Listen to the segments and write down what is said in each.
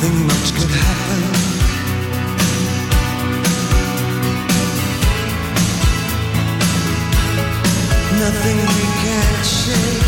nothing much could happen. Nothing we can't shake.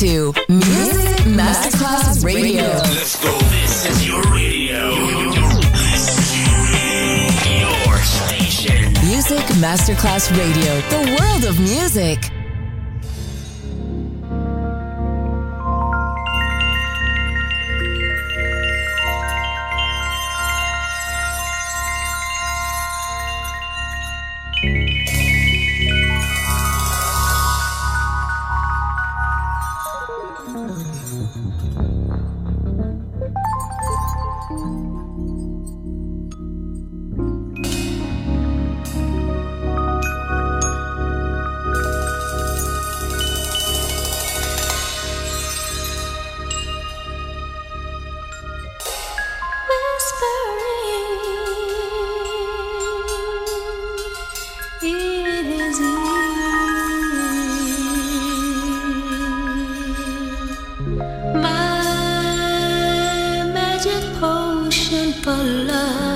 To Music Masterclass Radio. Let's go. This is your radio. Your station. Music Masterclass Radio, the world of music. My magic potion for love.